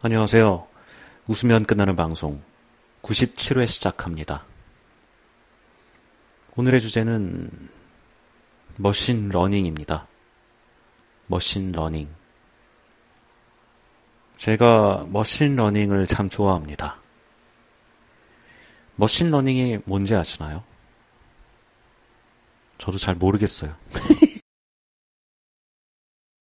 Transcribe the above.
안녕하세요. 웃으면 끝나는 방송 97회 시작합니다. 오늘의 주제는 machine learning입니다. Machine learning. 제가 machine learning을 참 좋아합니다. machine learning이 뭔지 아시나요? 저도 잘 모르겠어요.